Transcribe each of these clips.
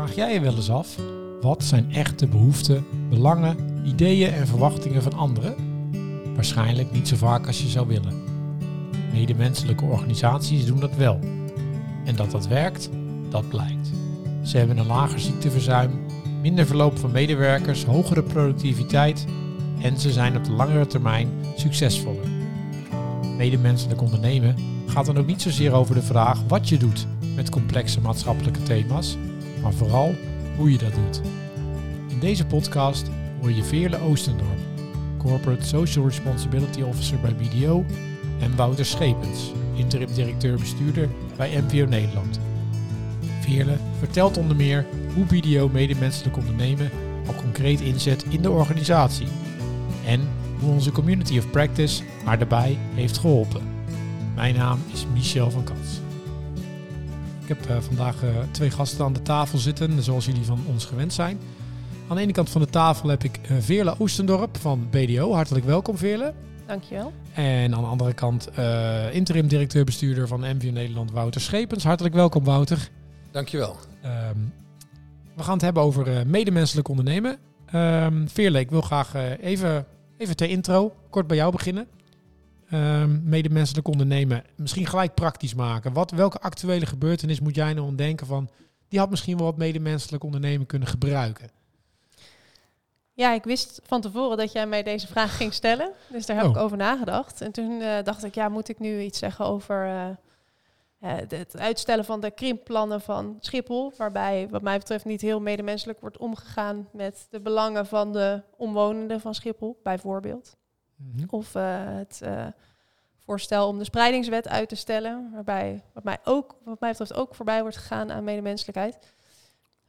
Vraag jij je wel eens af, wat zijn echte behoeften, belangen, ideeën en verwachtingen van anderen? Waarschijnlijk niet zo vaak als je zou willen. Medemenselijke organisaties doen dat wel. En dat dat werkt, dat blijkt. Ze hebben een lager ziekteverzuim, minder verloop van medewerkers, hogere productiviteit en ze zijn op de langere termijn succesvoller. Medemenselijk ondernemen gaat dan ook niet zozeer over de vraag wat je doet met complexe maatschappelijke thema's, maar vooral hoe je dat doet. In deze podcast hoor je Veerle Oostendorp, Corporate Social Responsibility Officer bij BDO, en Wouter Schepens, interim directeur-bestuurder bij MVO Nederland. Veerle vertelt onder meer hoe BDO medemenselijk ondernemen al concreet inzet in de organisatie en hoe onze community of practice haar daarbij heeft geholpen. Mijn naam is Michel van Kats. Ik heb uh, vandaag uh, twee gasten aan de tafel zitten, zoals jullie van ons gewend zijn. Aan de ene kant van de tafel heb ik uh, Veerle Oostendorp van BDO. Hartelijk welkom Veerle. Dankjewel. En aan de andere kant interim directeur-bestuurder van MVO Nederland, Wouter Schepens. Hartelijk welkom Wouter. Dankjewel. Um, we gaan het hebben over medemenselijk ondernemen. Um, Veerle, ik wil graag even, even ter intro kort bij jou beginnen. Um, medemenselijk ondernemen, misschien gelijk praktisch maken. Wat, welke actuele gebeurtenis moet jij nou ontdenken van, die had misschien wel wat medemenselijk ondernemen kunnen gebruiken? Ja, ik wist van tevoren dat jij mij deze vraag ging stellen. Dus daar heb oh. ik over nagedacht. En toen uh, dacht ik, ja, moet ik nu iets zeggen over uh, het uitstellen van de krimpplannen van Schiphol. Waarbij, wat mij betreft, niet heel medemenselijk wordt omgegaan met de belangen van de omwonenden van Schiphol, bijvoorbeeld. Mm-hmm. Of uh, het voorstel om de spreidingswet uit te stellen. Waarbij, wat mij, ook, wat mij betreft, ook voorbij wordt gegaan aan medemenselijkheid.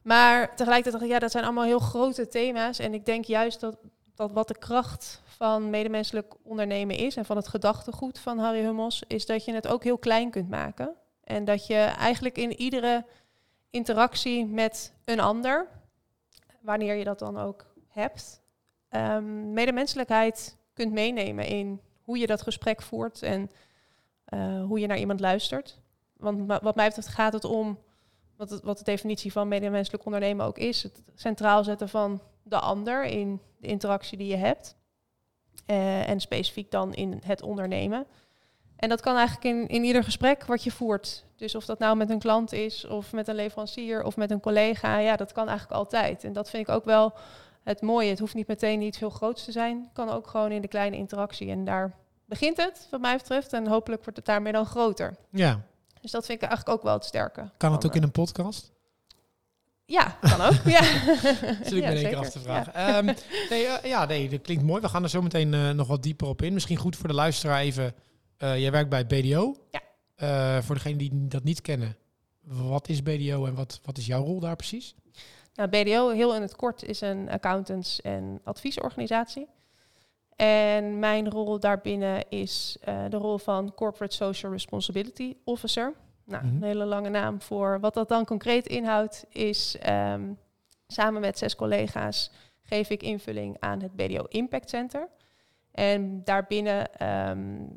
Maar tegelijkertijd ja, dat zijn allemaal heel grote thema's. En ik denk juist dat, dat wat de kracht van medemenselijk ondernemen is en van het gedachtegoed van Harry Hummels, is dat je het ook heel klein kunt maken. En dat je eigenlijk in iedere interactie met een ander, wanneer je dat dan ook hebt, um, medemenselijkheid kunt meenemen in hoe je dat gesprek voert en uh, hoe je naar iemand luistert. Want wat mij betreft gaat het om wat, wat de definitie van medemenselijk ondernemen ook is. Het centraal zetten van de ander in de interactie die je hebt. Uh, en specifiek dan in het ondernemen. En dat kan eigenlijk in, in ieder gesprek wat je voert. Dus of dat nou met een klant is, of met een leverancier, of met een collega, ja, dat kan eigenlijk altijd. En dat vind ik ook wel het mooie. Het hoeft niet meteen iets heel groots te zijn. Kan ook gewoon in de kleine interactie. En daar begint het, wat mij betreft. En hopelijk wordt het daarmee dan groter. Ja, dus dat vind ik eigenlijk ook wel het sterke. Kan het ook in een podcast? Ja, kan ook. ja. Zul ik ja, één keer af te vragen. Ja. Um, nee, uh, ja, nee, dat klinkt mooi. We gaan er zo meteen uh, nog wat dieper op in. Misschien goed voor de luisteraar even. Uh, jij werkt bij BDO. Ja. voor degenen die dat niet kennen. Wat is BDO en wat, wat is jouw rol daar precies? Nou, BDO, heel in het kort, is een accountants- en adviesorganisatie. En mijn rol daarbinnen is uh, de rol van Corporate Social Responsibility Officer. Nou, mm-hmm. een hele lange naam voor. Wat dat dan concreet inhoudt, is um, samen met zes collega's geef ik invulling aan het BDO Impact Center. En daarbinnen um,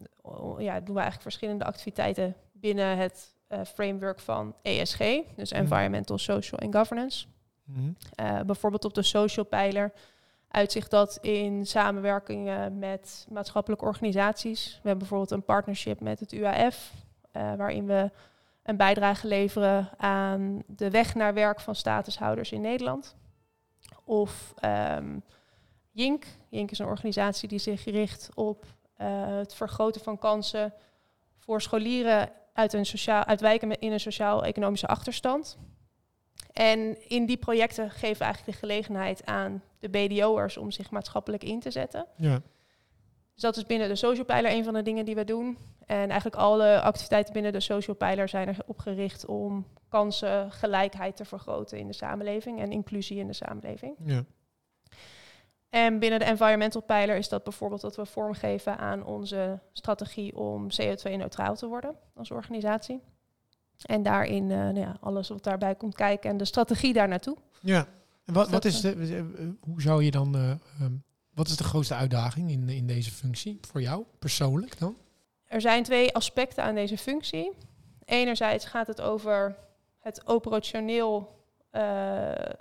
ja, doen we eigenlijk verschillende activiteiten binnen het uh, framework van ESG, dus mm-hmm. Environmental, Social en Governance. Mm-hmm. Uh, bijvoorbeeld op de social pijler uitzicht dat in samenwerkingen met maatschappelijke organisaties. We hebben bijvoorbeeld een partnership met het UAF, eh, waarin we een bijdrage leveren aan de weg naar werk van statushouders in Nederland. Of um, JINK. JINK is een organisatie die zich richt op uh, het vergroten van kansen voor scholieren uit, een sociaal, uit wijken in een sociaal-economische achterstand. En in die projecten geven we eigenlijk de gelegenheid aan de BDO'ers om zich maatschappelijk in te zetten. Ja. Dus dat is binnen de social pijler een van de dingen die we doen. En eigenlijk alle activiteiten binnen de social pijler zijn erop gericht om kansen, gelijkheid te vergroten in de samenleving en inclusie in de samenleving. Ja. En binnen de environmental pijler is dat bijvoorbeeld dat we vormgeven aan onze strategie om CO2-neutraal te worden als organisatie. En daarin uh, nou ja, alles wat daarbij komt kijken en de strategie daar naartoe. Ja, en wat, wat is de, eh, hoe zou je dan, uh, um, wat is de grootste uitdaging in, in deze functie voor jou persoonlijk dan? Er zijn twee aspecten aan deze functie. Enerzijds gaat het over het operationeel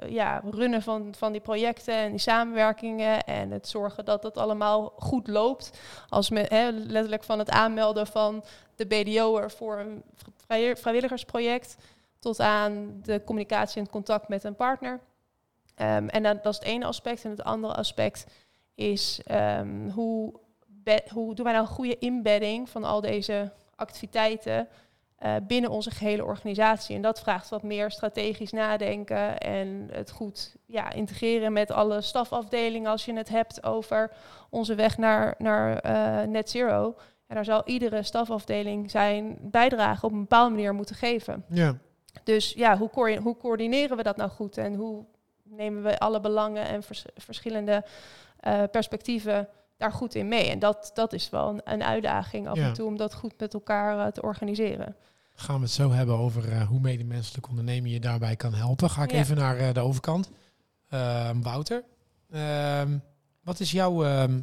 ja, runnen van, van die projecten en die samenwerkingen en het zorgen dat het allemaal goed loopt. Als hè, letterlijk van het aanmelden van de BDO'er voor een vrijwilligersproject tot aan de communicatie en contact met een partner. Ehm, en dat, dat, is het ene aspect. En het andere aspect is um, hoe, hoe doen wij nou een goede inbedding van al deze activiteiten uh, binnen onze gehele organisatie. En dat vraagt wat meer strategisch nadenken en het goed ja, integreren met alle stafafdelingen als je het hebt over onze weg naar, naar uh, net zero. En daar zal iedere stafafdeling zijn bijdrage op een bepaalde manier moeten geven. Ja. Dus ja, hoe, hoe coördineren we dat nou goed en hoe nemen we alle belangen en verschillende uh, perspectieven daar goed in mee? En dat, dat is wel een, een uitdaging af en toe om dat goed met elkaar uh, te organiseren. Gaan we het zo hebben over uh, hoe medemenselijk ondernemen je daarbij kan helpen. Ga ik even naar de overkant. Ehm, Wouter, ehm, wat is jouw ehm,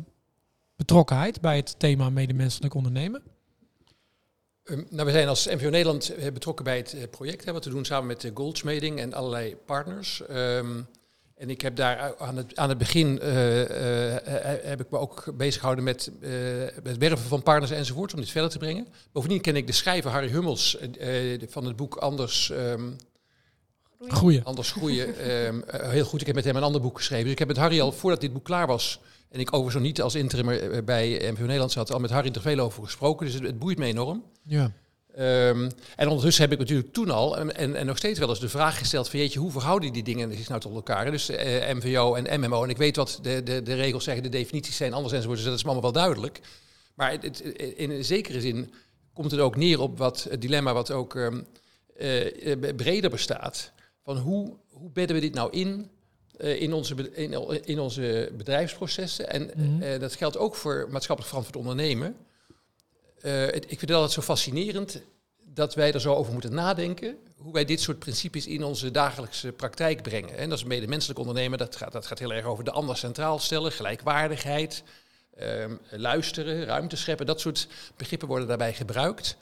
betrokkenheid bij het thema medemenselijk ondernemen? Um, nou, we zijn als MVO Nederland eh, betrokken bij het eh, project, hè, wat we doen samen met de Goldschmeding en allerlei partners. Um, en ik heb daar aan het, aan het begin uh, uh, heb ik me ook bezig gehouden met, uh, het werven van partners enzovoort, om dit verder te brengen. Bovendien ken ik de schrijver Harry Hummels van het boek Anders um, groeien. Anders groeien heel goed. Ik heb met hem een ander boek geschreven. Dus ik heb met Harry al, voordat dit boek klaar was, en ik overigens niet als interim bij MVO Nederland zat, al met Harry er veel over gesproken. Dus het, het boeit me enorm. Ja. Um, en ondertussen heb ik natuurlijk toen al, en, en, en, nog steeds wel eens de vraag gesteld van jeetje, hoe verhouden die dingen zich nou tot elkaar? Dus uh, MVO en MMO. En ik weet wat de, de, de regels zeggen, de definities zijn anders enzovoort, dus dat is allemaal wel duidelijk. Maar het, in een zekere zin komt het ook neer op wat, het dilemma wat ook um, uh, breder bestaat. Van hoe, hoe bedden we dit nou in uh, in, onze, in, in, onze bedrijfsprocessen? En mm -hmm. dat geldt ook voor maatschappelijk verantwoord ondernemen. Uh, ik vind het altijd zo fascinerend dat wij er zo over moeten nadenken. Hoe wij dit soort principes in onze dagelijkse praktijk brengen. En dat is medemenselijk ondernemen. Dat gaat, dat gaat heel erg over de ander centraal stellen, gelijkwaardigheid, um, luisteren, ruimte scheppen. Dat soort begrippen worden daarbij gebruikt.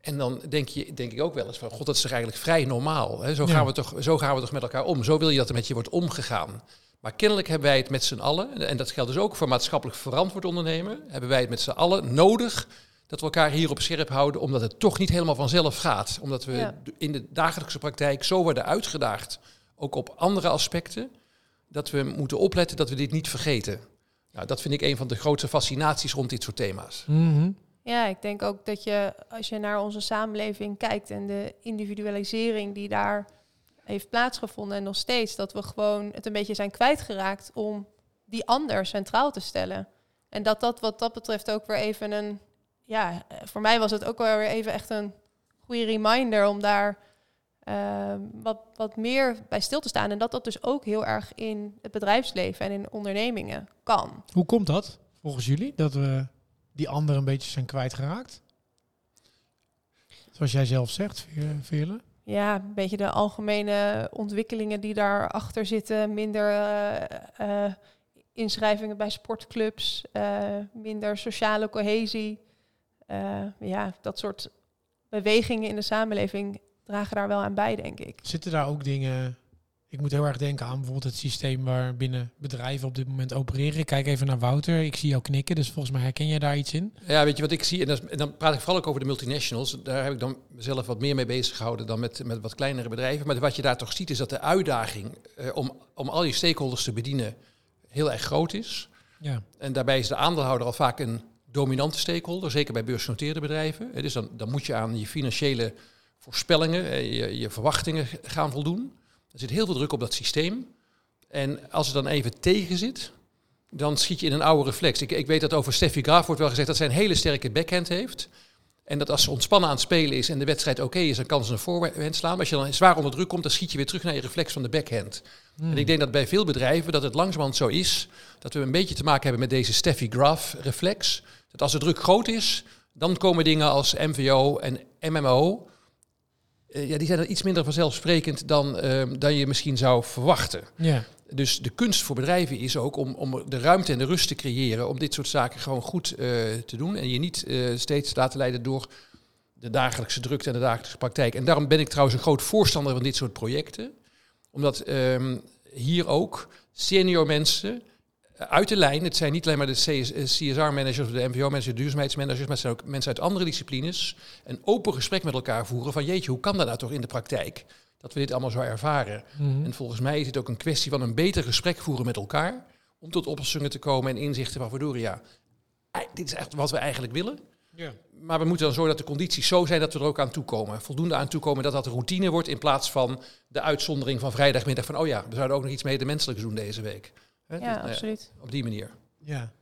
En dan denk, je, denk ik ook wel eens van, god, dat is toch eigenlijk vrij normaal. Hè? Zo, gaan we toch, zo gaan we toch met elkaar om. Zo wil je dat er met je wordt omgegaan. Maar kennelijk hebben wij het met z'n allen, en dat geldt dus ook voor maatschappelijk verantwoord ondernemen, hebben wij het met z'n allen nodig dat we elkaar hier op scherp houden, omdat het toch niet helemaal vanzelf gaat. Omdat we in de dagelijkse praktijk zo worden uitgedaagd, ook op andere aspecten, dat we moeten opletten dat we dit niet vergeten. Nou, dat vind ik een van de grootste fascinaties rond dit soort thema's. Mhm. Ja, ik denk ook dat je, als je naar onze samenleving kijkt en de individualisering die daar heeft plaatsgevonden en nog steeds, dat we gewoon het een beetje zijn kwijtgeraakt om die ander centraal te stellen. En dat dat wat dat betreft ook weer even een, ja, voor mij was het ook wel weer even echt een goede reminder om daar uh, wat, wat meer bij stil te staan. En dat dat dus ook heel erg in het bedrijfsleven en in ondernemingen kan. Hoe komt dat volgens jullie, dat we die ander een beetje zijn kwijtgeraakt? Zoals jij zelf zegt, Veerle ja, een beetje de algemene ontwikkelingen die daarachter zitten. Minder uh, uh, inschrijvingen bij sportclubs, uh, minder sociale cohesie. ja, dat soort bewegingen in de samenleving dragen daar wel aan bij, denk ik. Zitten daar ook dingen ik moet heel erg denken aan bijvoorbeeld het systeem waar binnen bedrijven op dit moment opereren. kijk even naar Wouter, ik zie jou knikken, dus volgens mij herken jij daar iets in? Ja, weet je wat ik zie, en, dan praat ik vooral ook over de multinationals. Daar heb ik dan mezelf wat meer mee bezig gehouden dan met, met wat kleinere bedrijven. Maar wat je daar toch ziet is dat de uitdaging eh, om, om al je stakeholders te bedienen heel erg groot is. Ja. En daarbij is de aandeelhouder al vaak een dominante stakeholder, zeker bij beursgenoteerde bedrijven. Dus dan, dan moet je aan je financiële voorspellingen, eh, je, je verwachtingen gaan voldoen. Er zit heel veel druk op dat systeem. En als het dan even tegen zit, dan schiet je in een oude reflex. Ik, ik weet dat over Steffi Graaf wordt wel gezegd dat zij een hele sterke backhand heeft. En dat als ze ontspannen aan het spelen is en de wedstrijd oké is, dan kan ze een voorhand slaan. Maar als je dan zwaar onder druk komt, dan schiet je weer terug naar je reflex van de backhand. Hmm. En ik denk dat bij veel bedrijven dat het langzamerhand zo is, dat we een beetje te maken hebben met deze Steffi Graf reflex. Dat als de druk groot is, dan komen dingen als MVO en MMO. Eh, ja, die zijn er iets minder vanzelfsprekend dan, ehm, dan je misschien zou verwachten. Ja. Dus de kunst voor bedrijven is ook om, om de ruimte en de rust te creëren om dit soort zaken gewoon goed uh, te doen. En je niet uh, steeds laten leiden door de dagelijkse drukte en de dagelijkse praktijk. En daarom ben ik trouwens een groot voorstander van dit soort projecten. Omdat ehm, hier ook senior mensen uit de lijn, het zijn niet alleen maar de CSR-managers of de MVO-managers, de duurzaamheidsmanagers, maar het zijn ook mensen uit andere disciplines, een open gesprek met elkaar voeren van jeetje, hoe kan dat nou toch in de praktijk? Dat we dit allemaal zo ervaren. Mhm. En volgens mij is het ook een kwestie van een beter gesprek voeren met elkaar, om tot oplossingen te komen en inzichten van, verdorie, ja, dit is echt wat we eigenlijk willen. Ja. Maar we moeten dan zorgen dat de condities zo zijn dat we er ook aan toekomen. Voldoende aan toekomen dat dat routine wordt in plaats van de uitzondering van vrijdagmiddag van, oh ja, we zouden ook nog iets mee de menselijke doen deze week. Ja, dus, nou absoluut. op die manier. Ja.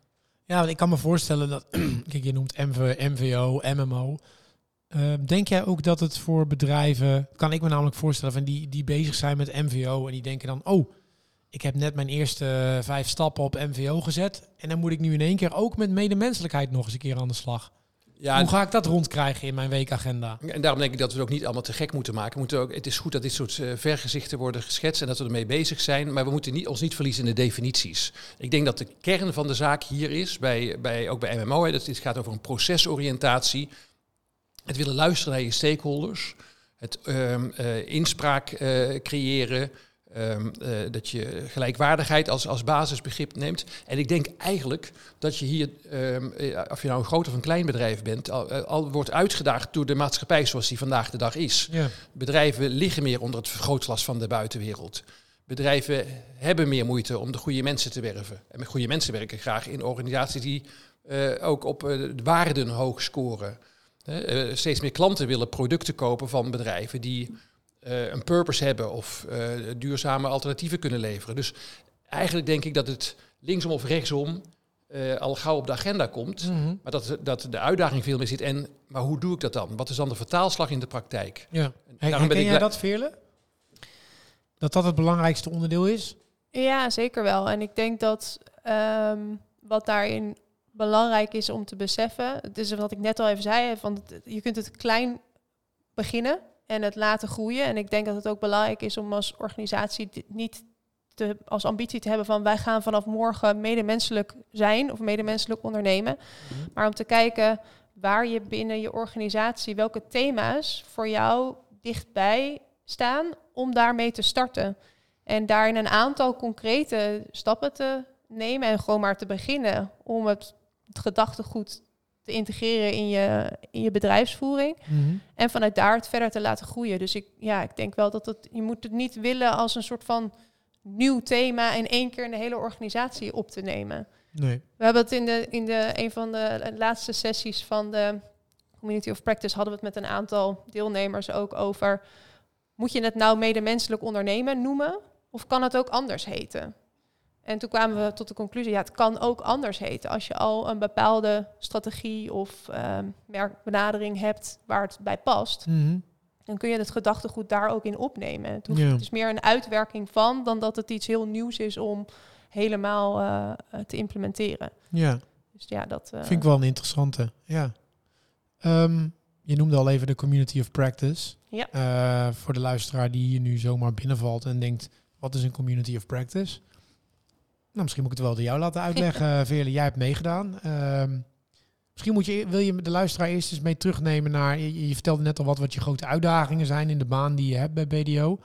ja, want ik kan me voorstellen dat, kijk, je noemt MV, MVO, MMO. Ehm, denk jij ook dat het voor bedrijven, kan ik me namelijk voorstellen, van die, die bezig zijn met MVO en die denken dan, oh, ik heb net mijn eerste vijf stappen op MVO gezet en dan moet ik nu in één keer ook met medemenselijkheid nog eens een keer aan de slag. Ja, Hoe ga ik dat rondkrijgen in mijn weekagenda? En daarom denk ik dat we het ook niet allemaal te gek moeten maken. We moeten ook, het is goed dat dit soort uh, vergezichten worden geschetst en dat we ermee bezig zijn. Maar we moeten niet, ons niet verliezen in de definities. Ik denk dat de kern van de zaak hier is, bij, bij, ook bij MMO, hè, dat het gaat over een procesoriëntatie. Het willen luisteren naar je stakeholders. Het um, uh, inspraak uh, creëren. Um, uh, dat je gelijkwaardigheid als, als basisbegrip neemt. En ik denk eigenlijk dat je hier, um, of je nou een groot of een klein bedrijf bent, al, uh, al, wordt uitgedaagd door de maatschappij zoals die vandaag de dag is. Ja. Bedrijven liggen meer onder het vergrootglas van de buitenwereld. Bedrijven hebben meer moeite om de goede mensen te werven. En met goede mensen werken graag in organisaties die uh, ook op de waarden hoog scoren. steeds meer klanten willen producten kopen van bedrijven die uh, een purpose hebben of uh, duurzame alternatieven kunnen leveren. Dus eigenlijk denk ik dat het linksom of rechtsom uh, al gauw op de agenda komt. Mm -hmm. Maar dat, dat de uitdaging veel meer zit. En, maar hoe doe ik dat dan? Wat is dan de vertaalslag in de praktijk? Ja. Herken ben ik jij dat, Veerle? Dat dat het belangrijkste onderdeel is? Ja, zeker wel. En ik denk dat um, wat daarin belangrijk is om te beseffen... dus wat ik net al even zei, van je kunt het klein beginnen en het laten groeien. En ik denk dat het ook belangrijk is om als organisatie niet te, als ambitie te hebben van wij gaan vanaf morgen medemenselijk zijn of medemenselijk ondernemen. Mhm. Maar om te kijken waar je binnen je organisatie, welke thema's voor jou dichtbij staan om daarmee te starten. En daarin een aantal concrete stappen te nemen en gewoon maar te beginnen om het, het gedachtegoed te integreren in je, in je bedrijfsvoering. Mhm. En vanuit daar het verder te laten groeien. Dus ik, ja, ik denk wel dat het, je moet het niet willen als een soort van nieuw thema in één keer in de hele organisatie op te nemen. Nee. We hebben het in, de, in de, een van de laatste sessies van de Community of Practice hadden we het met een aantal deelnemers ook over. Moet je het nou medemenselijk ondernemen noemen? Of kan het ook anders heten? En toen kwamen we tot de conclusie, ja, het kan ook anders heten. Als je al een bepaalde strategie of uh, merkbenadering hebt waar het bij past, mhm. dan kun je het gedachtegoed daar ook in opnemen. Het, hoeft, het, is meer een uitwerking van dan dat het iets heel nieuws is om helemaal uh, te implementeren. Ja. Dus ja, dat uh, vind ik wel een interessante. Ja. Um, je noemde al even de community of practice. Ja. voor de luisteraar die hier nu zomaar binnenvalt en denkt, wat is een community of practice? Nou, misschien moet ik het wel door jou laten uitleggen, Veerle. Jij hebt meegedaan. Um, misschien moet je, wil je de luisteraar eerst eens mee terugnemen naar... Je, je, vertelde net al wat, wat je grote uitdagingen zijn in de baan die je hebt bij BDO.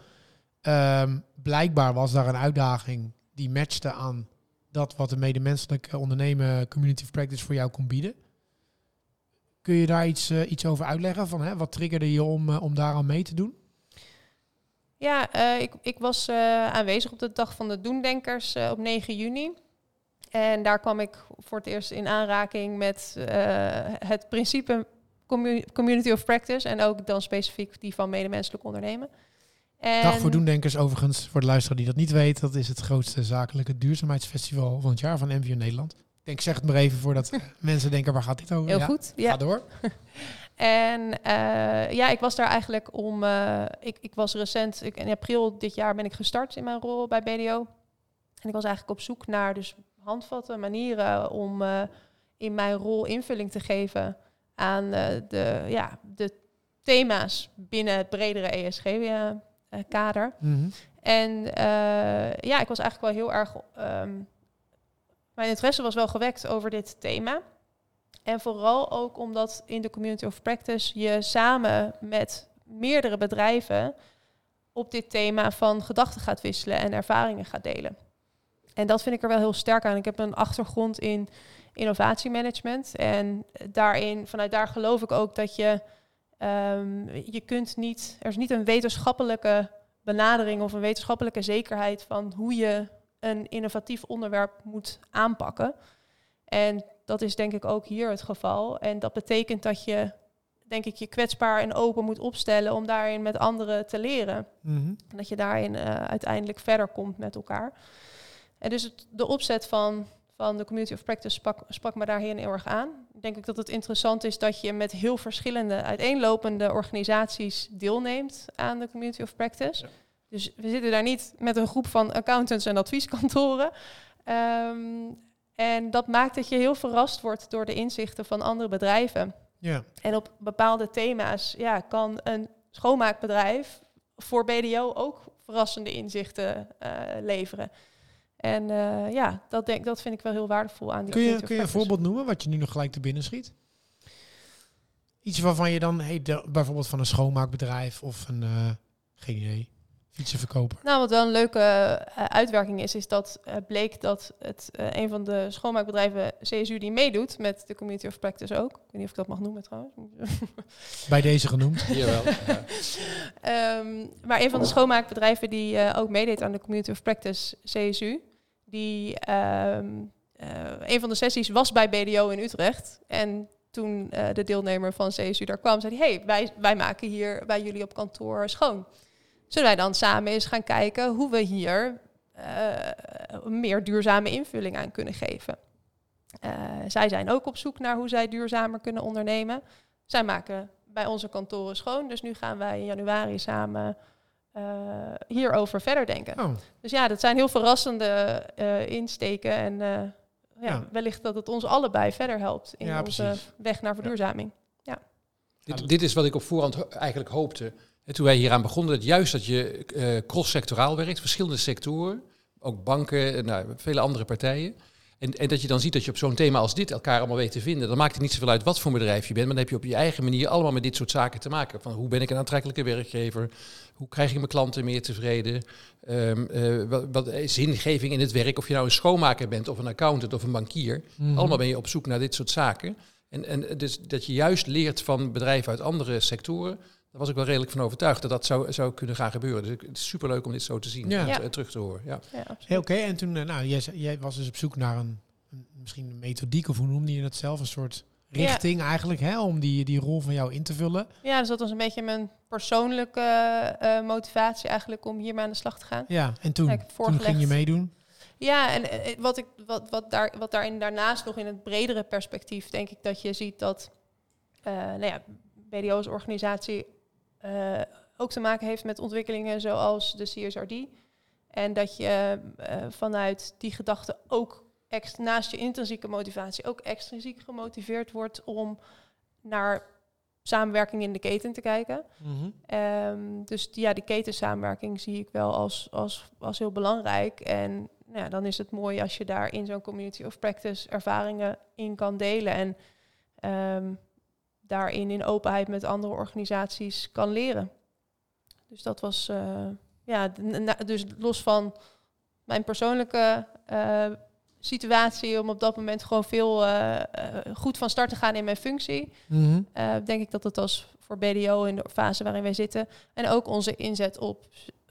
Ehm, blijkbaar was daar een uitdaging die matchte aan dat wat de medemenselijke ondernemen Community of Practice voor jou kon bieden. Kun je daar iets, uh, iets over uitleggen? Van, hè, wat triggerde je om, uh, om daaraan mee te doen? Ja, uh, ik, ik was uh, aanwezig op de dag van de Doendenkers uh, op 9 juni. En daar kwam ik voor het eerst in aanraking met het principe community of practice. En ook dan specifiek die van medemenselijk ondernemen. En dag voor Doendenkers overigens, voor de luisteraar die dat niet weet. Dat is het grootste zakelijke duurzaamheidsfestival van het jaar van MVO Nederland. Ik denk, zeg het maar even voordat mensen denken, waar gaat dit over? Heel goed, ja. Ga door. En uh, ja, ik was daar eigenlijk om. Uh, ik, ik was recent, ik, in april dit jaar ben ik gestart in mijn rol bij BDO. En ik was eigenlijk op zoek naar dus handvatten, manieren om uh, in mijn rol invulling te geven aan de, ja, de thema's binnen het bredere ESG-kader. Mm -hmm. En ja, ik was eigenlijk wel heel erg. Um, mijn interesse was wel gewekt over dit thema. En vooral ook omdat in de Community of Practice je samen met meerdere bedrijven op dit thema van gedachten gaat wisselen en ervaringen gaat delen. En dat vind ik er wel heel sterk aan. Ik heb een achtergrond in innovatiemanagement. En daarin, vanuit daar geloof ik ook dat je, um, je kunt niet, er is niet een wetenschappelijke benadering of een wetenschappelijke zekerheid van hoe je een innovatief onderwerp moet aanpakken. En dat is denk ik ook hier het geval. En dat betekent dat je, denk ik, je kwetsbaar en open moet opstellen om daarin met anderen te leren. Mhm. En dat je daarin uh, uiteindelijk verder komt met elkaar. En dus het, de opzet van, van de Community of Practice sprak, sprak me daar heel erg aan. Ik denk ook dat het interessant is dat je met heel verschillende, uiteenlopende organisaties deelneemt aan de Community of Practice. Dus we zitten daar niet met een groep van accountants en advieskantoren. Um, en dat maakt dat je heel verrast wordt door de inzichten van andere bedrijven. Ja. En op bepaalde thema's ja, kan een schoonmaakbedrijf voor BDO ook verrassende inzichten uh, leveren. En uh, ja, dat, denk, dat vind ik wel heel waardevol aan die Kun je, kun je een voorbeeld noemen wat je nu nog gelijk te binnen schiet? Iets waarvan je dan, hey, de, bijvoorbeeld van een schoonmaakbedrijf of een, uh, geen idee, fietsenverkoper. Nou, wat wel een leuke uh, uitwerking is, is dat uh, bleek dat het uh, een van de schoonmaakbedrijven CSU die meedoet met de Community of Practice ook. Ik weet niet of ik dat mag noemen trouwens. Bij deze genoemd. Jawel. Ja. um, maar een van de schoonmaakbedrijven die ook meedeed aan de Community of Practice CSU, die um, een van de sessies was bij BDO in Utrecht. En toen de deelnemer van CSU daar kwam, zei hij, hey, wij, wij maken hier bij jullie op kantoor schoon zullen wij dan samen eens gaan kijken hoe we hier uh, meer duurzame invulling aan kunnen geven. Uh, zij zijn ook op zoek naar hoe zij duurzamer kunnen ondernemen. Zij maken bij onze kantoren schoon, dus nu gaan wij in januari samen uh, hierover verder denken. Oh. Dus ja, dat zijn heel verrassende insteken en ja, ja, wellicht dat het ons allebei verder helpt in ja, onze precies. weg naar verduurzaming. Ja. Dit, dit, is wat ik op voorhand eigenlijk hoopte. En toen wij hieraan begonnen, dat juist dat je uh, cross-sectoraal werkt, verschillende sectoren, ook banken, nou, vele andere partijen. En, en, dat je dan ziet dat je op zo'n thema als dit elkaar allemaal weet te vinden. Dan maakt het niet zoveel uit wat voor bedrijf je bent. Maar dan heb je op je eigen manier allemaal met dit soort zaken te maken. Van hoe ben ik een aantrekkelijke werkgever? Hoe krijg ik mijn klanten meer tevreden? Um, uh, wat, wat, zingeving in het werk. Of je nou een schoonmaker bent of een accountant of een bankier. Mm-hmm. Allemaal ben je op zoek naar dit soort zaken. En, en dus dat je juist leert van bedrijven uit andere sectoren. Daar was ik wel redelijk van overtuigd dat dat zou, zou kunnen gaan gebeuren. Dus het is superleuk om dit zo te zien ja. en ja. terug te horen. Ja. ja hey, Oké, en toen, nou, jij, jij, was dus op zoek naar een, een, misschien een methodiek, of hoe noemde je het zelf? Een soort richting eigenlijk, hè, om die, die rol van jou in te vullen. Ja, dus dat was een beetje mijn persoonlijke uh, motivatie eigenlijk om hiermee aan de slag te gaan. Ja, en toen, toen ging je meedoen? Ja, en wat, ik, wat, wat, daar, wat daarin daarnaast nog in het bredere perspectief, denk ik dat je ziet dat, uh, nou ja, BDO's organisatie uh, ook te maken heeft met ontwikkelingen zoals de CSRD. En dat je uh, vanuit die gedachte ook naast je intrinsieke motivatie ook extrinsiek gemotiveerd wordt om naar samenwerking in de keten te kijken. Mm -hmm. um, dus die, ja, die ketensamenwerking zie ik wel als, als, als heel belangrijk. En nou ja, dan is het mooi als je daar in zo'n community of practice ervaringen in kan delen. En um, daarin in openheid met andere organisaties kan leren. Dus dat was, uh, ja, dus los van mijn persoonlijke uh, situatie om op dat moment gewoon veel uh, goed van start te gaan in mijn functie, mm -hmm. denk ik dat het als voor BDO in de fase waarin wij zitten en ook onze inzet op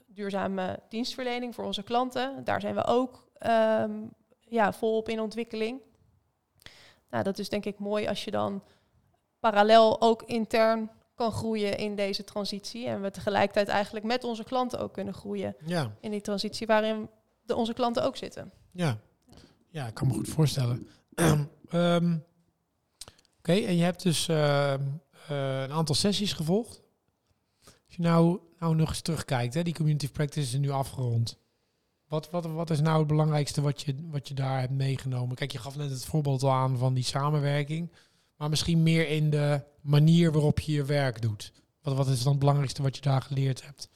duurzame dienstverlening voor onze klanten, daar zijn we ook um, ja, volop in ontwikkeling. Nou, dat is denk ik mooi als je dan parallel ook intern kan groeien in deze transitie. En we tegelijkertijd eigenlijk met onze klanten ook kunnen groeien ja. in die transitie waarin de, onze klanten ook zitten. Ja, ja ik kan me goed voorstellen. um, Oké, okay, en je hebt dus uh, uh, een aantal sessies gevolgd. Als je nou, nou nog eens terugkijkt, hè, die community practice is nu afgerond. Wat, wat, wat is nou het belangrijkste wat je, wat je daar hebt meegenomen? Kijk, je gaf net het voorbeeld al aan van die samenwerking maar misschien meer in de manier waarop je je werk doet. Wat, wat is dan het belangrijkste wat je daar geleerd hebt?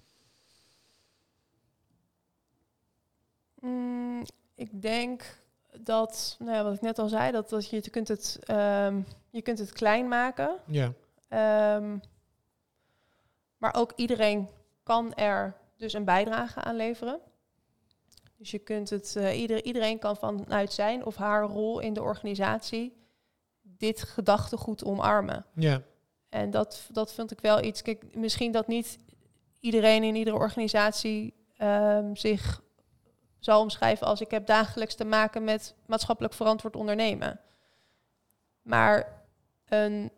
Mm, ik denk dat, nou ja, wat ik net al zei, dat, dat je, je, kunt het, um, je kunt het klein maken. Ja. Um, maar ook iedereen kan er dus een bijdrage aan leveren. Dus je kunt het, uh, ieder, iedereen kan vanuit zijn of haar rol in de organisatie dit gedachtegoed omarmen. Ja. En dat, dat vind ik wel iets. Kijk, misschien dat niet iedereen in iedere organisatie um, zich zal omschrijven als ik heb dagelijks te maken met maatschappelijk verantwoord ondernemen. Maar een,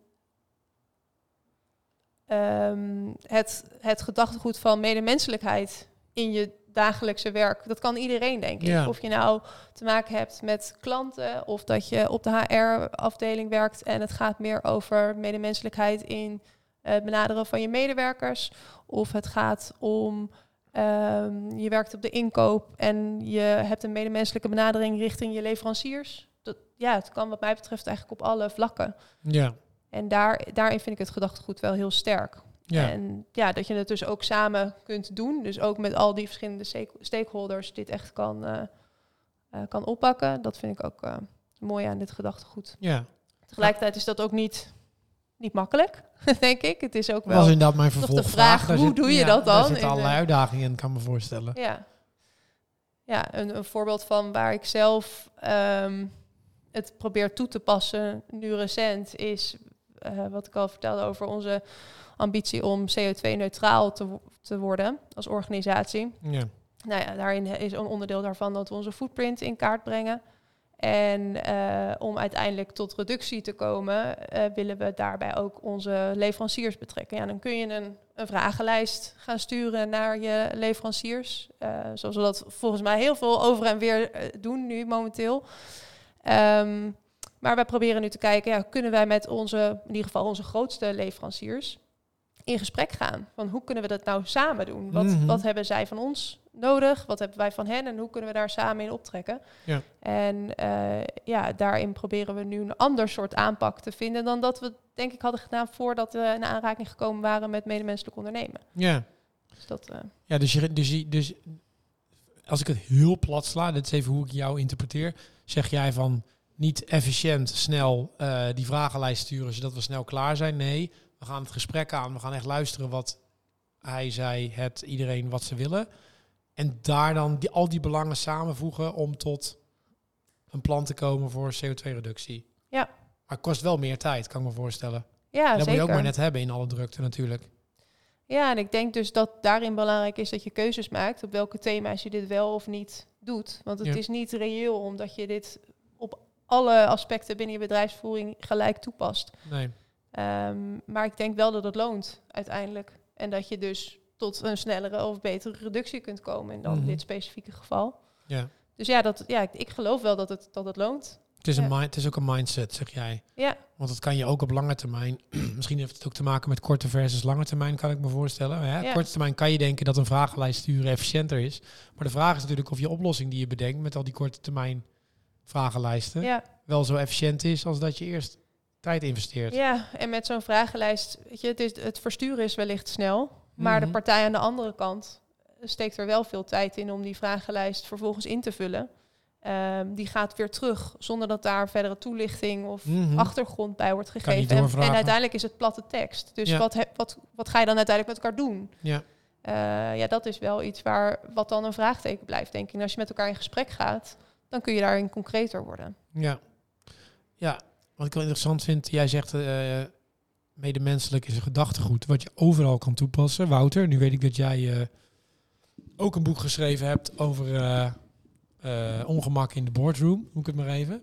um, het, het gedachtegoed van medemenselijkheid in je dagelijkse werk, dat kan iedereen, denk ik. Of je nou te maken hebt met klanten of dat je op de HR-afdeling werkt en het gaat meer over medemenselijkheid in het benaderen van je medewerkers. Of het gaat om um, je werkt op de inkoop en je hebt een medemenselijke benadering richting je leveranciers. Dat, ja, het kan wat mij betreft eigenlijk op alle vlakken. Ja. En daar, daarin vind ik het gedachtegoed wel heel sterk. Ja. En ja, dat je het dus ook samen kunt doen. Dus ook met al die verschillende stakeholders dit echt kan, uh, uh, kan oppakken. Dat vind ik ook uh, mooi aan dit gedachtegoed. Ja. Tegelijkertijd is dat ook niet, niet makkelijk, denk ik. Het is ook wel was inderdaad mijn vervolgvraag. de vraag, hoe zit, doe je dat dan? Er zitten allerlei uitdagingen in, kan me voorstellen. Ja, ja een, een voorbeeld van waar ik zelf um, het probeer toe te passen, nu recent, is wat ik al vertelde over onze ambitie om CO2-neutraal te, te worden als organisatie. Ja. Nou ja, daarin is een onderdeel daarvan dat we onze footprint in kaart brengen. En uh, om uiteindelijk tot reductie te komen, uh, willen we daarbij ook onze leveranciers betrekken. Ja, dan kun je een, een vragenlijst gaan sturen naar je leveranciers. Uh, zoals we dat volgens mij heel veel over en weer doen nu momenteel. Um, maar wij proberen nu te kijken, ja, kunnen wij met onze, in ieder geval onze grootste leveranciers, in gesprek gaan. Van hoe kunnen we dat nou samen doen? Wat, Mhm. wat hebben zij van ons nodig? Wat hebben wij van hen? En hoe kunnen we daar samen in optrekken? Ja. En eh, ja, daarin proberen we nu een ander soort aanpak te vinden dan dat we denk ik hadden gedaan voordat we in aanraking gekomen waren met medemenselijk ondernemen. Ja. Dus dat, eh, Ja, dus, je, dus, je- dus als ik het heel plat sla, dit is even hoe ik jou interpreteer, zeg jij van niet efficiënt snel eh, die vragenlijst sturen zodat we snel klaar zijn. Nee, we gaan het gesprek aan, we gaan echt luisteren wat hij, zij, het, iedereen wat ze willen. En daar dan die, al die belangen samenvoegen om tot een plan te komen voor CO2-reductie. Ja. Maar het kost wel meer tijd, kan ik me voorstellen. ja, dat moet zeker. je ook maar net hebben in alle drukte natuurlijk. Ja, en ik denk dus dat daarin belangrijk is dat je keuzes maakt op welke thema's je dit wel of niet doet. Want het Ja. is niet reëel omdat je dit alle aspecten binnen je bedrijfsvoering gelijk toepast. Nee. Ehm, maar ik denk wel dat het loont uiteindelijk. En dat je dus tot een snellere of betere reductie kunt komen in dan Mhm. dit specifieke geval. Ja. Dus ja, dat, ja ik, ik geloof wel dat het, dat het loont. Het is, een mind, het is ook een mindset, zeg jij. Ja, Want dat kan je ook op lange termijn. Misschien heeft het ook te maken met korte versus lange termijn, kan ik me voorstellen. Hè? Ja. Korte termijn kan je denken dat een vragenlijst sturen efficiënter is. Maar de vraag is natuurlijk of je oplossing die je bedenkt met al die korte termijn vragenlijsten ja, wel zo efficiënt is als dat je eerst tijd investeert. ja, en met zo'n vragenlijst, weet je, het, is, het versturen is wellicht snel. Maar Mhm. de partij aan de andere kant steekt er wel veel tijd in om die vragenlijst vervolgens in te vullen. Ehm, die gaat weer terug zonder dat daar verdere toelichting of Mhm. achtergrond bij wordt gegeven. En, en uiteindelijk is het platte tekst. Dus Ja. wat, wat, wat ga je dan uiteindelijk met elkaar doen? Ja. Eh, ja, dat is wel iets waar wat dan een vraagteken blijft, denk ik. En als je met elkaar in gesprek gaat, dan kun je daarin concreter worden. Ja. ja, wat ik wel interessant vind, jij zegt eh medemenselijk is een gedachtegoed wat je overal kan toepassen. Wouter, nu weet ik dat jij eh, ook een boek geschreven hebt over eh, eh, ongemak in de boardroom, noem ik het maar even.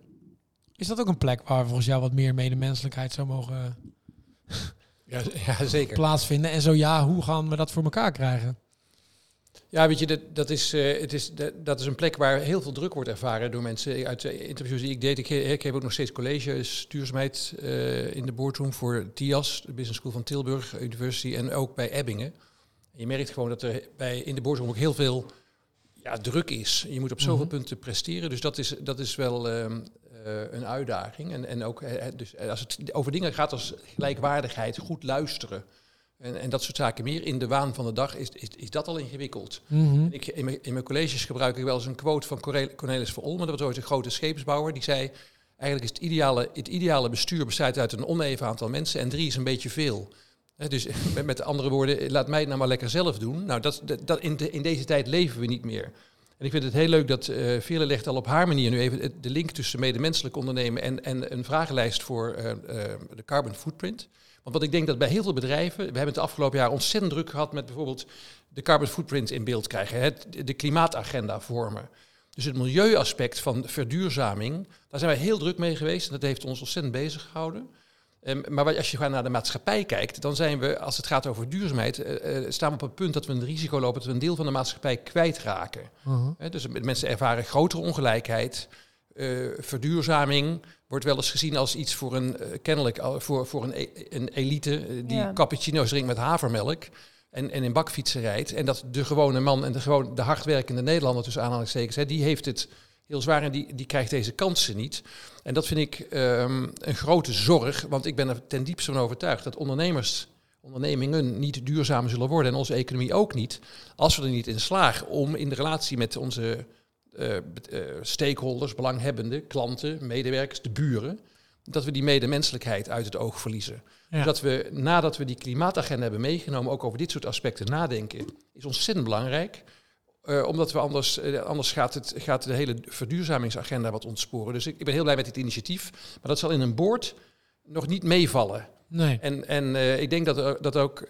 Is dat ook een plek waar volgens jou wat meer medemenselijkheid zou mogen Ja, ja, zeker. plaatsvinden? En zo ja, hoe gaan we dat voor elkaar krijgen? Ja, weet je, dat, dat, is, eh, het is, dat, dat is een plek waar heel veel druk wordt ervaren door mensen. Uit de interviews die ik deed, ik, ik heb ook nog steeds college duurzaamheid eh, in de boardroom voor TIAS, de Business School van Tilburg University, en ook bij Ebbingen. En je merkt gewoon dat er bij, in de boardroom ook heel veel ja, druk is. Je moet op zoveel Mhm. punten presteren, dus dat is, dat is wel ehm, eh, een uitdaging. En, en ook eh, dus als het over dingen gaat als gelijkwaardigheid, goed luisteren. En, en dat soort zaken meer in de waan van de dag is, is, is dat al ingewikkeld. Mhm. Ik, in, mijn, in mijn colleges gebruik ik wel eens een quote van Cornelis van Olmen. Dat was ooit een grote scheepsbouwer. Die zei, eigenlijk is het ideale, het ideale bestuur bestaat uit een oneven aantal mensen en drie is een beetje veel. dus met andere woorden, laat mij het nou maar lekker zelf doen. Nou, dat, dat, in, de, in deze tijd leven we niet meer. En ik vind het heel leuk dat uh, Veerle legt al op haar manier nu even de link tussen medemenselijk ondernemen en, en een vragenlijst voor uh, uh, de carbon footprint. Want wat ik denk dat bij heel veel bedrijven, we hebben het de afgelopen jaar ontzettend druk gehad met bijvoorbeeld de carbon footprint in beeld krijgen, het, de klimaatagenda vormen. Dus het milieuaspect van verduurzaming, daar zijn wij heel druk mee geweest en dat heeft ons ontzettend bezig gehouden. Um, maar als je naar de maatschappij kijkt, dan zijn we, als het gaat over duurzaamheid, uh, uh, staan we op het punt dat we een risico lopen dat we een deel van de maatschappij kwijtraken. Uh -huh. dus mensen ervaren grotere ongelijkheid. Uh, verduurzaming wordt wel eens gezien als iets voor een, kennelijk voor, voor een, e een elite die ja. cappuccino's drinkt met havermelk en, en in bakfietsen rijdt. En dat de gewone man en de, gewoon, de hardwerkende Nederlander tussen aanhalingstekens, hè, die heeft het heel zwaar en die, die krijgt deze kansen niet. En dat vind ik um, een grote zorg, want ik ben er ten diepste van overtuigd dat ondernemers, ondernemingen niet duurzaam zullen worden en onze economie ook niet, als we er niet in slagen om in de relatie met onze uh, uh, stakeholders, belanghebbenden, klanten, medewerkers, de buren, dat we die medemenselijkheid uit het oog verliezen. Ja. Dat we nadat we die klimaatagenda hebben meegenomen, ook over dit soort aspecten nadenken, is ontzettend belangrijk. Uh, omdat we anders, uh, anders gaat, het, gaat de hele verduurzamingsagenda wat ontsporen. Dus ik, ik, ben heel blij met dit initiatief. Maar dat zal in een boord nog niet meevallen. Nee. En, en uh, ik denk dat, er, dat, ook,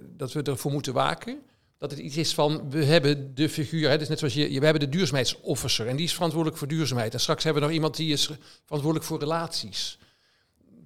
dat we ervoor moeten waken. Dat het iets is van, we hebben de figuur, hè, dus net zoals je, we hebben de duurzaamheidsofficer. En die is verantwoordelijk voor duurzaamheid. En straks hebben we nog iemand die is verantwoordelijk voor relaties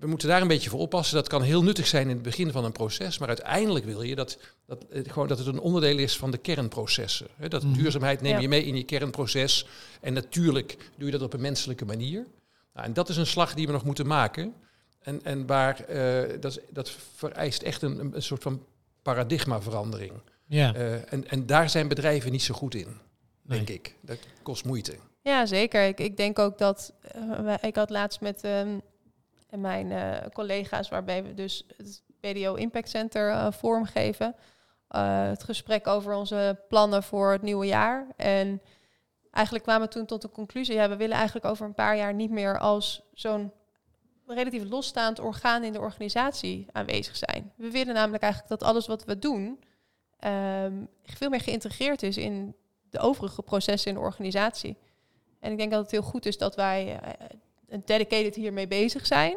we moeten daar een beetje voor oppassen. Dat kan heel nuttig zijn in het begin van een proces, maar uiteindelijk wil je dat, dat, het, gewoon, dat het een onderdeel is van de kernprocessen. Dat mm. duurzaamheid neem je mee in je kernproces en natuurlijk doe je dat op een menselijke manier. Nou, en dat is een slag die we nog moeten maken. En, en waar, uh, dat, dat vereist echt een, een soort van paradigmaverandering. Ja. Uh, en, en daar zijn bedrijven niet zo goed in, nee. denk ik. Dat kost moeite. Ja, zeker. Ik, ik denk ook dat... Uh, ik had laatst met... Um, en mijn uh, collega's, waarbij we dus het BDO Impact Center uh, vormgeven. Uh, het gesprek over onze plannen voor het nieuwe jaar. En eigenlijk kwamen we toen tot de conclusie, ja, we willen eigenlijk over een paar jaar niet meer als zo'n relatief losstaand orgaan in de organisatie aanwezig zijn. We willen namelijk eigenlijk dat alles wat we doen um, veel meer geïntegreerd is in de overige processen in de organisatie. En ik denk dat het heel goed is dat wij een dedicated hiermee bezig zijn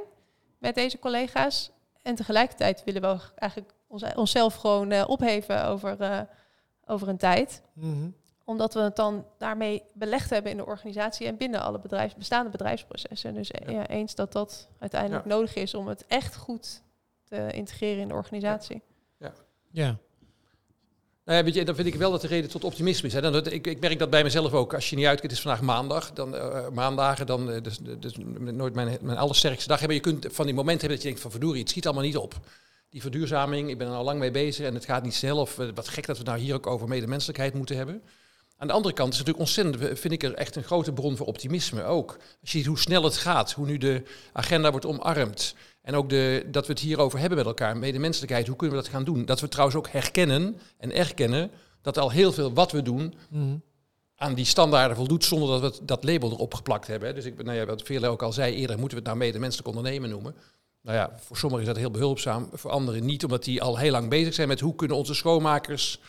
met deze collega's. En tegelijkertijd willen we eigenlijk ons, onszelf gewoon uh, opheven over, uh, over een tijd. Mm -hmm. Omdat we het dan daarmee belegd hebben in de organisatie en binnen alle bedrijfs, bestaande bedrijfsprocessen. Dus ja. Ja, eens dat dat uiteindelijk ja. nodig is om het echt goed te integreren in de organisatie. Ja. ja. Nou ja, dan vind ik wel dat de reden tot optimisme is. Hè. Dan, ik, ik merk dat bij mezelf ook. Als je niet uitkijkt, het is vandaag maandag. Dan, uh, maandagen, dan uh, dus, nooit mijn, mijn allersterkste dag hebben. Je kunt van die momenten hebben dat je denkt van verdorie, het schiet allemaal niet op. Die verduurzaming, ik ben er al lang mee bezig en het gaat niet snel. Of wat gek dat we nou hier ook over medemenselijkheid moeten hebben. Aan de andere kant is het natuurlijk ontzettend, vind ik er echt een grote bron voor optimisme ook. Als je ziet hoe snel het gaat, hoe nu de agenda wordt omarmd. En ook de, dat we het hierover hebben met elkaar, medemenselijkheid, hoe kunnen we dat gaan doen? Dat we trouwens ook herkennen en erkennen dat al heel veel wat we doen mm. aan die standaarden voldoet zonder dat we het, dat label erop geplakt hebben. Dus ik, nou ja, wat Veerle ook al zei eerder, moeten we het nou medemenselijk ondernemen noemen. Nou ja, voor sommigen is dat heel behulpzaam, voor anderen niet, omdat die al heel lang bezig zijn met hoe kunnen onze schoonmakers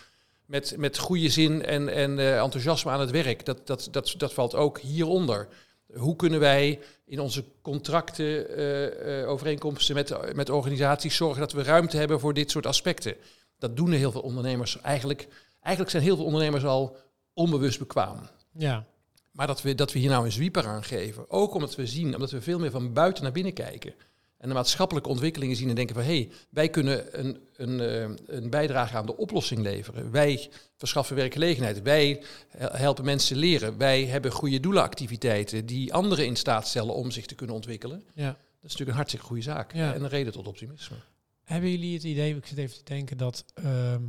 met, met goede zin en, en uh, enthousiasme aan het werk. Dat, dat, dat, dat valt ook hieronder. Hoe kunnen wij in onze contracten, uh, uh, overeenkomsten met, met organisaties zorgen dat we ruimte hebben voor dit soort aspecten? Dat doen heel veel ondernemers eigenlijk. Eigenlijk zijn heel veel ondernemers al onbewust bekwaam. Ja. Maar dat we, dat we hier nou een zwieper aan geven, ook omdat we zien, omdat we veel meer van buiten naar binnen kijken en de maatschappelijke ontwikkelingen zien en denken van hé, hey, wij kunnen een, een, een bijdrage aan de oplossing leveren. Wij verschaffen werkgelegenheid, wij helpen mensen leren, wij hebben goede doelenactiviteiten die anderen in staat stellen om zich te kunnen ontwikkelen. Ja. Dat is natuurlijk een hartstikke goede zaak Ja. en een reden tot optimisme. Hebben jullie het idee, ik zit even te denken, dat... ehm,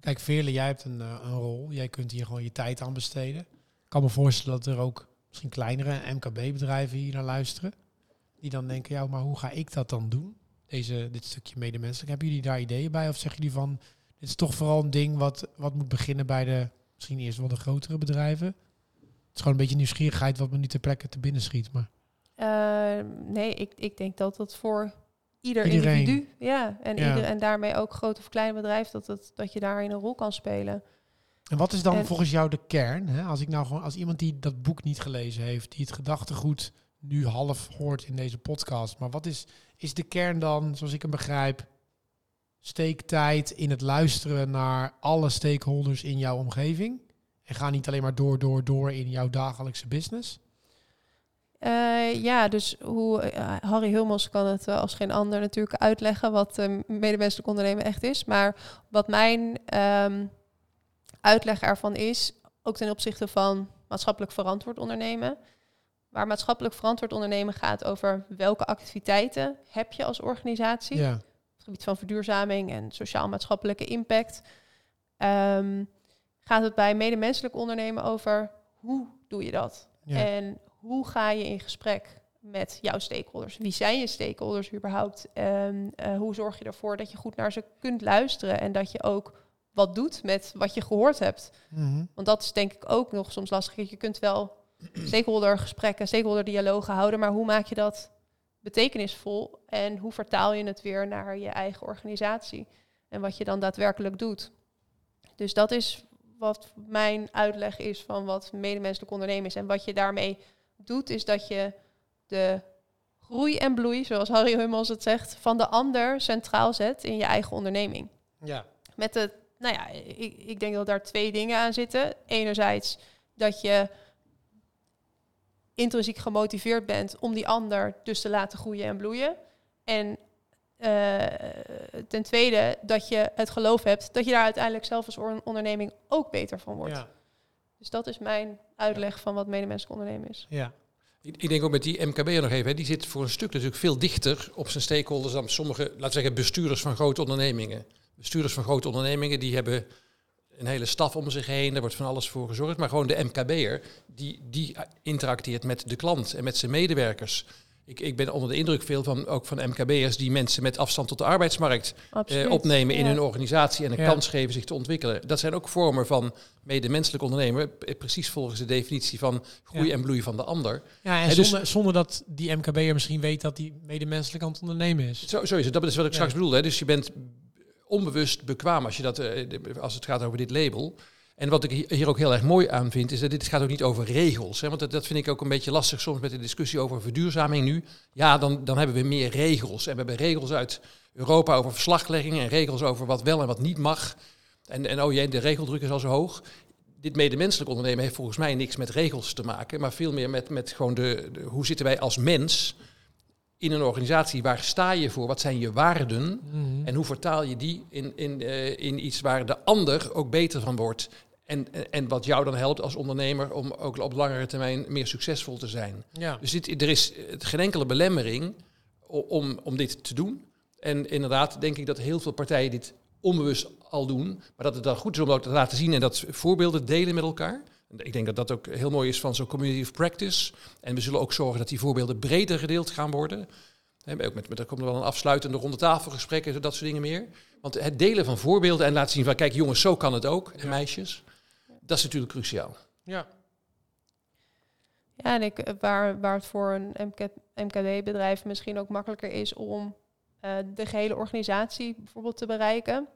kijk, Veerle, jij hebt een, eh, een rol. Jij kunt hier gewoon je tijd aan besteden. Ik kan me voorstellen dat er ook misschien kleinere MKB-bedrijven hier naar luisteren. Die dan denken, ja, maar hoe ga ik dat dan doen? Deze, dit stukje medemenselijk. Hebben jullie daar ideeën bij? Of zeggen jullie van, dit is toch vooral een ding wat, wat moet beginnen bij de, misschien eerst wel de grotere bedrijven? Het is gewoon een beetje nieuwsgierigheid wat me nu ter plekke te binnen schiet. Maar Uh, nee, ik, ik denk dat dat voor ieder individu. Ja, en, Ieder, en daarmee ook groot of klein bedrijf, dat, het, dat je daarin een rol kan spelen. En wat is dan volgens jou de kern? Hè? Als ik nou gewoon, als iemand die dat boek niet gelezen heeft, die het gedachtegoed nu half hoort in deze podcast, maar wat is, is de kern dan, zoals ik hem begrijp, steek tijd in het luisteren naar alle stakeholders in jouw omgeving? En ga niet alleen maar door, door, door in jouw dagelijkse business? Uh, ja, dus hoe uh, Harry Hummels kan het uh, als geen ander natuurlijk uitleggen wat medemenselijk ondernemen echt is. Maar wat mijn um, uitleg ervan is, ook ten opzichte van maatschappelijk verantwoord ondernemen. Waar maatschappelijk verantwoord ondernemen gaat over welke activiteiten heb je als organisatie. Ja. Op het gebied van verduurzaming en sociaal-maatschappelijke impact. Um, gaat het bij medemenselijk ondernemen over hoe doe je dat? En hoe ga je in gesprek met jouw stakeholders? Wie zijn je stakeholders überhaupt? En uh, hoe zorg je ervoor dat je goed naar ze kunt luisteren en dat je ook wat doet met wat je gehoord hebt? Mhm. Want dat is denk ik ook nog soms lastig. Je kunt wel stakeholder gesprekken, stakeholder dialogen houden, maar hoe maak je dat betekenisvol en hoe vertaal je het weer naar je eigen organisatie en wat je dan daadwerkelijk doet? Dus dat is wat mijn uitleg is van wat medemenselijk ondernemen is. En wat je daarmee doet, is dat je de groei en bloei, zoals Harry Hummels het zegt, van de ander centraal zet in je eigen onderneming. Ja. Met de, nou ja, ik, ik denk dat daar twee dingen aan zitten. Enerzijds dat je intrinsiek gemotiveerd bent om die ander dus te laten groeien en bloeien. En uh, ten tweede dat je het geloof hebt dat je daar uiteindelijk zelf als onderneming ook beter van wordt. Ja. Dus dat is mijn uitleg van wat medemenselijk ondernemen is. Ja. Ik denk ook met die MKB nog even, hè, die zit voor een stuk natuurlijk veel dichter op zijn stakeholders dan sommige, laten we zeggen, bestuurders van grote ondernemingen. Bestuurders van grote ondernemingen, die hebben een hele staf om zich heen, daar wordt van alles voor gezorgd. Maar gewoon de MKB'er, die, die interacteert met de klant en met zijn medewerkers. Ik, ik ben onder de indruk veel van, ook van MKB'ers die mensen met afstand tot de arbeidsmarkt eh, opnemen in hun organisatie en een kans geven zich te ontwikkelen. Dat zijn ook vormen van medemenselijk ondernemen, precies volgens de definitie van groei en bloei van de ander. Ja, en, dus zonder, zonder dat die MKB'er misschien weet dat die medemenselijk aan het ondernemen is. Zo, zo is het, dat is wat ik straks bedoel. Hè. Dus je bent onbewust bekwaam als, je dat, eh, als het gaat over dit label. En wat ik hier ook heel erg mooi aan vind, is dat dit gaat ook niet over regels. Hè, want dat, dat vind ik ook een beetje lastig soms met de discussie over verduurzaming nu. Ja, dan, dan hebben we meer regels. En we hebben regels uit Europa over verslaglegging en regels over wat wel en wat niet mag. En, en oh jee, de regeldruk is al zo hoog. Dit medemenselijk ondernemen heeft volgens mij niks met regels te maken, maar veel meer met, met gewoon de, de hoe zitten wij als mens in een organisatie, waar sta je voor? Wat zijn je waarden? Mhm. En hoe vertaal je die in, in, uh, in iets waar de ander ook beter van wordt? En, en wat jou dan helpt als ondernemer om ook op langere termijn meer succesvol te zijn. Ja. Dus dit, er is geen enkele belemmering om, om dit te doen. En inderdaad denk ik dat heel veel partijen dit onbewust al doen. Maar dat het dan goed is om dat te laten zien en dat voorbeelden delen met elkaar. Ik denk dat dat ook heel mooi is van zo'n community of practice. En we zullen ook zorgen dat die voorbeelden breder gedeeld gaan worden. He, ook met, met, er komt er wel een afsluitende ronde tafelgesprekken, dat soort dingen meer. Want het delen van voorbeelden en laten zien van kijk jongens, zo kan het ook. En meisjes. Dat is natuurlijk cruciaal. Ja. Ja, en ik, eh, waar, waar het voor een MK, MKB-bedrijf misschien ook makkelijker is om uh, de gehele organisatie bijvoorbeeld te bereiken.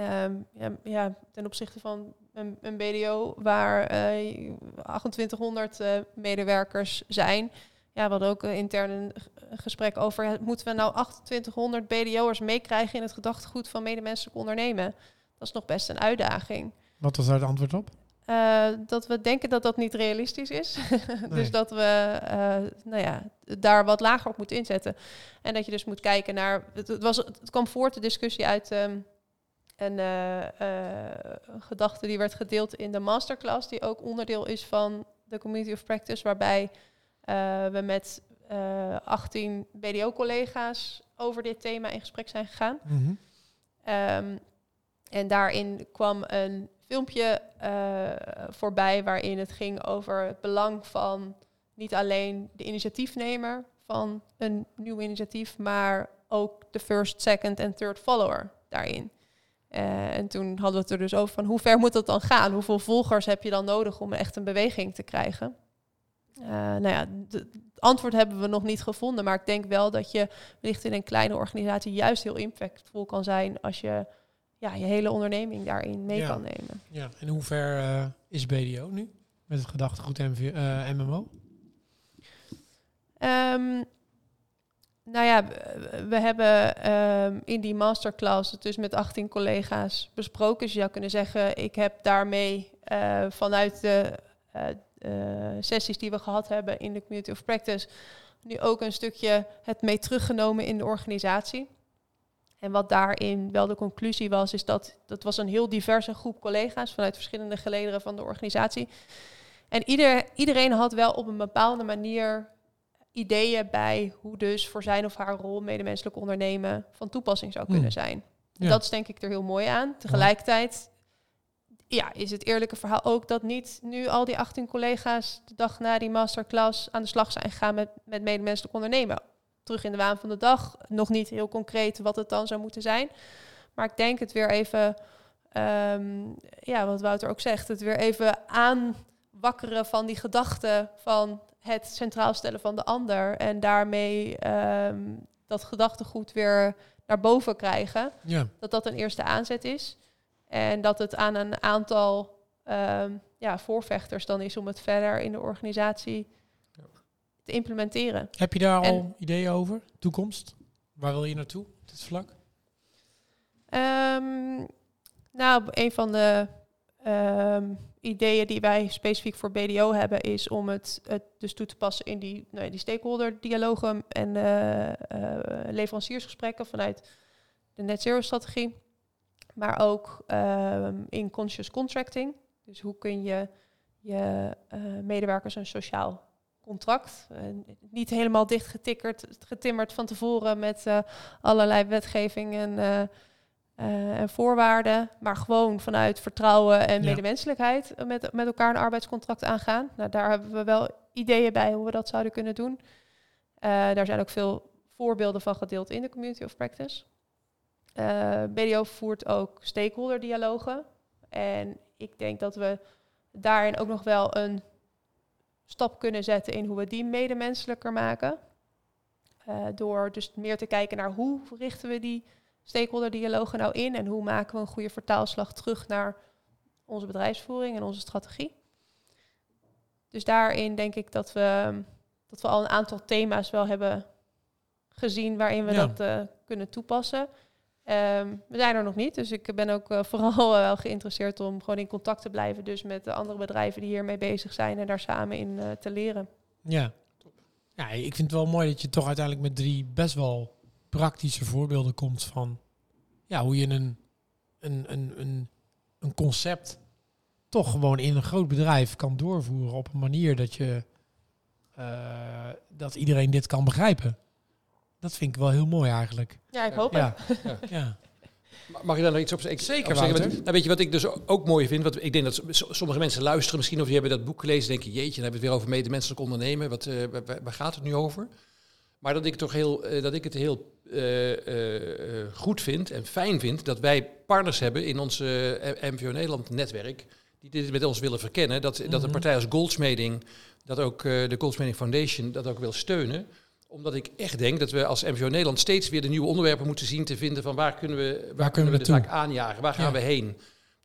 Um, ja, ja, ten opzichte van een, een BDO waar uh, 2800 uh, medewerkers zijn. Ja, we hadden ook uh, intern een gesprek over, moeten we nou 2800 BDO'ers meekrijgen in het gedachtegoed van medemenselijk ondernemen? Dat is nog best een uitdaging. Wat was daar het antwoord op? Uh, dat we denken dat dat niet realistisch is. dus dat we uh, nou ja, daar wat lager op moeten inzetten. En dat je dus moet kijken naar. Het, was, het kwam voort de discussie uit um, een uh, gedachte die werd gedeeld in de masterclass, die ook onderdeel is van de Community of Practice, waarbij we met 18 BDO-collega's over dit thema in gesprek zijn gegaan. -hmm. um, en daarin kwam een filmpje uh, voorbij waarin het ging over het belang van niet alleen de initiatiefnemer van een nieuw initiatief, maar ook de first, second en third follower daarin. Uh, en toen hadden we het er dus over van hoe ver moet dat dan gaan? Hoeveel volgers heb je dan nodig om echt een beweging te krijgen? Uh, nou ja, het antwoord hebben we nog niet gevonden, maar ik denk wel dat je wellicht in een kleine organisatie juist heel impactvol kan zijn als je ja, je hele onderneming daarin mee kan nemen. Ja, en hoe ver uh, is BDO nu met het gedachtegoed MV, MMO? Um, nou ja, we hebben um, in die masterclass het dus met 18 collega's besproken. Dus je zou kunnen zeggen, ik heb daarmee uh, vanuit de uh, sessies die we gehad hebben in de Community of Practice nu ook een stukje het mee teruggenomen in de organisatie. En wat daarin wel de conclusie was, is dat dat was een heel diverse groep collega's vanuit verschillende gelederen van de organisatie. En ieder, iedereen had wel op een bepaalde manier ideeën bij hoe dus voor zijn of haar rol medemenselijk ondernemen van toepassing zou kunnen hmm. zijn. Dat is denk ik er heel mooi aan. Tegelijkertijd ja, is het eerlijke verhaal ook dat niet nu al die 18 collega's de dag na die masterclass aan de slag zijn gegaan met, met medemenselijk ondernemen. Terug in de waan van de dag. Nog niet heel concreet wat het dan zou moeten zijn. Maar ik denk het weer even, um, ja, wat Wouter ook zegt, het weer even aanwakkeren van die gedachte van het centraal stellen van de ander. En daarmee um, dat gedachtegoed weer naar boven krijgen. Ja. Dat dat een eerste aanzet is. En dat het aan een aantal um, ja, voorvechters dan is om het verder in de organisatie te implementeren. Heb je daar al ideeën over? Toekomst? Waar wil je naartoe op dit vlak? Um, nou, een van de um, ideeën die wij specifiek voor BDO hebben, is om het, het dus toe te passen in die, nou, die stakeholder-dialogen en uh, uh, leveranciersgesprekken vanuit de net zero strategie. Maar ook um, in conscious contracting. Dus hoe kun je je uh, medewerkers een sociaal contract, niet helemaal dicht getikkerd, getimmerd van tevoren met allerlei wetgeving en uh, en voorwaarden, maar gewoon vanuit vertrouwen en medemenselijkheid met, met elkaar een arbeidscontract aangaan. Nou, daar hebben we wel ideeën bij hoe we dat zouden kunnen doen. Uh, daar zijn ook veel voorbeelden van gedeeld in de Community of Practice. Uh, eh, BDO voert ook stakeholder dialogen. En ik denk dat we daarin ook nog wel een stap kunnen zetten in hoe we die medemenselijker maken. door dus meer te kijken naar hoe richten we die stakeholder dialogen nou in en hoe maken we een goede vertaalslag terug naar onze bedrijfsvoering en onze strategie. Dus daarin denk ik dat we, dat we al een aantal thema's wel hebben gezien waarin we dat uh, kunnen toepassen. Um, we zijn er nog niet, dus ik ben ook uh, vooral uh, wel geïnteresseerd om gewoon in contact te blijven dus met de andere bedrijven die hiermee bezig zijn en daar samen in te leren. Ja. ja, ik vind het wel mooi dat je toch uiteindelijk met drie best wel praktische voorbeelden komt van ja, hoe je een, een, een, een, een concept toch gewoon in een groot bedrijf kan doorvoeren op een manier dat je uh, dat iedereen dit kan begrijpen. Dat vind ik wel heel mooi eigenlijk. Ja, ik hoop ja. het. Ja. ja. Mag je daar nog iets op zeggen? Zeker, zeggen? Nou, weet je wat ik dus ook mooi vind? Wat ik denk dat sommige mensen luisteren misschien of die hebben dat boek gelezen, denken, jeetje, dan hebben we het weer over medemenselijk ondernemen. Wat, uh, waar, gaat het nu over? Maar dat ik, toch heel, uh, dat ik het heel uh, goed vind en fijn vind dat wij partners hebben in ons MVO Nederland netwerk die dit met ons willen verkennen. Dat, dat een mhm. partij als Goldsmeding, dat ook de Goldsmeding Foundation, dat ook wil steunen omdat ik echt denk dat we als MVO Nederland steeds weer de nieuwe onderwerpen moeten zien te vinden van waar kunnen we, waar, kunnen we, de zaak aanjagen, waar gaan we heen.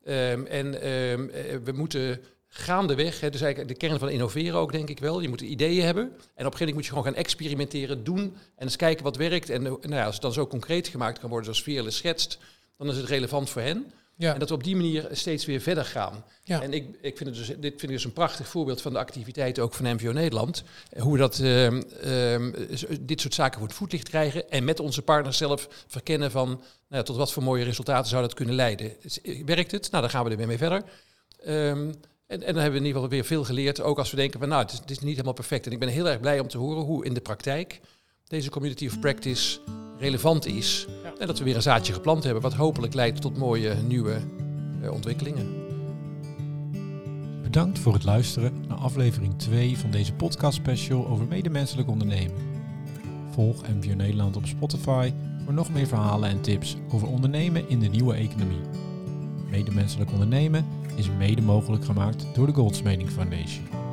Um, en um, we moeten gaandeweg, hè, dus eigenlijk de kern van innoveren ook, denk ik wel. Je moet ideeën hebben. En op een gegeven moment moet je gewoon gaan experimenteren, doen en eens kijken wat werkt. En nou ja, als het dan zo concreet gemaakt kan worden zoals Veerle schetst, dan is het relevant voor hen. Ja. En dat we op die manier steeds weer verder gaan. Ja. En ik, ik vind het dus, dit vind ik dus een prachtig voorbeeld van de activiteiten ook van MVO Nederland. Hoe we dat, uh, uh, dit soort zaken voor het voetlicht krijgen. En met onze partners zelf verkennen van nou ja, tot wat voor mooie resultaten zou dat kunnen leiden. Werkt het? Nou, dan gaan we er weer mee verder. Um, en, en dan hebben we in ieder geval weer veel geleerd, ook als we denken van nou, het is, het is niet helemaal perfect. En ik ben heel erg blij om te horen hoe in de praktijk deze community of practice relevant is. En dat we weer een zaadje geplant hebben, wat hopelijk leidt tot mooie nieuwe uh, ontwikkelingen. Bedankt voor het luisteren naar aflevering 2 van deze podcast special over medemenselijk ondernemen. Volg MVO Nederland op Spotify voor nog meer verhalen en tips over ondernemen in de nieuwe economie. Medemenselijk ondernemen is mede mogelijk gemaakt door de Goldsmeding Foundation.